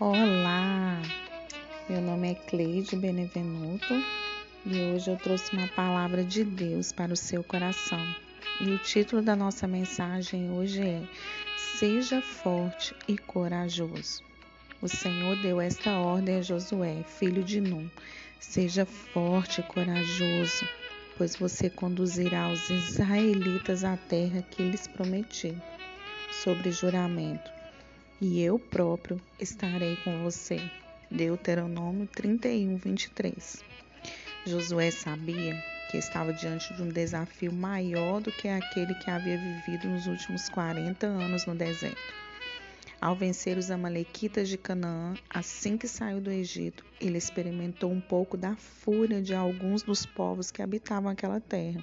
Olá, meu nome é Cleide Benevenuto e hoje eu trouxe uma palavra de Deus para o seu coração. E o título da nossa mensagem hoje é Seja forte e corajoso. O Senhor deu esta ordem a Josué, filho de Num: Seja forte e corajoso, pois você conduzirá os israelitas à terra que lhes prometi, sobre juramento e eu próprio estarei com você. Deuteronômio 31, 23. Josué sabia que estava diante de um desafio maior do que aquele que havia vivido nos últimos 40 anos no deserto. Ao vencer os Amalequitas de Canaã, assim que saiu do Egito, ele experimentou um pouco da fúria de alguns dos povos que habitavam aquela terra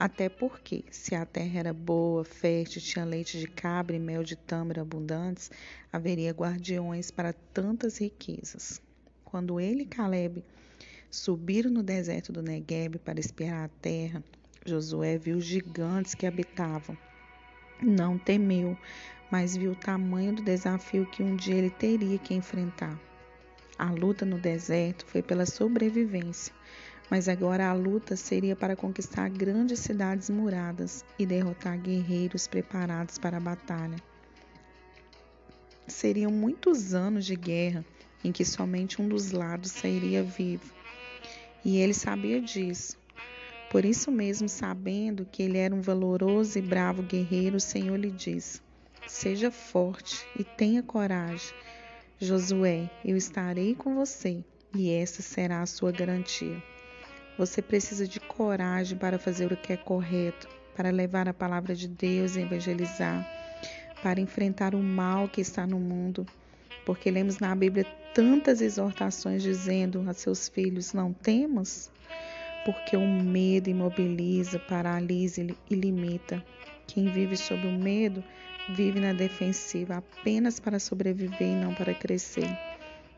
até porque, se a terra era boa, fértil, tinha leite de cabra e mel de tâmara abundantes, haveria guardiões para tantas riquezas. Quando ele e Caleb subiram no deserto do Negueb para espiar a terra, Josué viu os gigantes que habitavam. Não temeu, mas viu o tamanho do desafio que um dia ele teria que enfrentar. A luta no deserto foi pela sobrevivência, mas agora a luta seria para conquistar grandes cidades muradas e derrotar guerreiros preparados para a batalha. Seriam muitos anos de guerra em que somente um dos lados sairia vivo. E ele sabia disso. Por isso mesmo, sabendo que ele era um valoroso e bravo guerreiro, o Senhor lhe disse: Seja forte e tenha coragem. Josué, eu estarei com você, e essa será a sua garantia. Você precisa de coragem para fazer o que é correto, para levar a palavra de Deus e evangelizar, para enfrentar o mal que está no mundo. Porque lemos na Bíblia tantas exortações dizendo a seus filhos: não temas, porque o medo imobiliza, paralisa e limita. Quem vive sob o medo vive na defensiva apenas para sobreviver e não para crescer.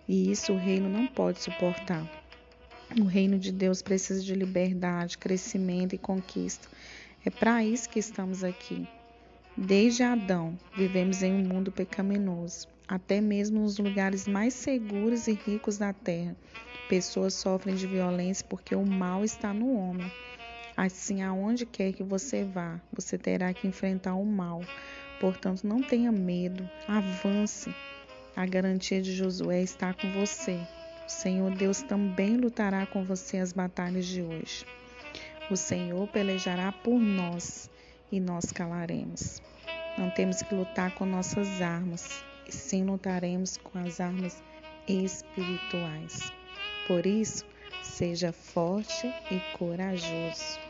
E isso o reino não pode suportar. O reino de Deus precisa de liberdade, crescimento e conquista. É para isso que estamos aqui. Desde Adão, vivemos em um mundo pecaminoso. Até mesmo nos lugares mais seguros e ricos da terra, pessoas sofrem de violência porque o mal está no homem. Assim, aonde quer que você vá, você terá que enfrentar o mal. Portanto, não tenha medo, avance. A garantia de Josué está com você. O Senhor Deus também lutará com você as batalhas de hoje. O Senhor pelejará por nós e nós calaremos. Não temos que lutar com nossas armas, e sim lutaremos com as armas espirituais. Por isso, seja forte e corajoso.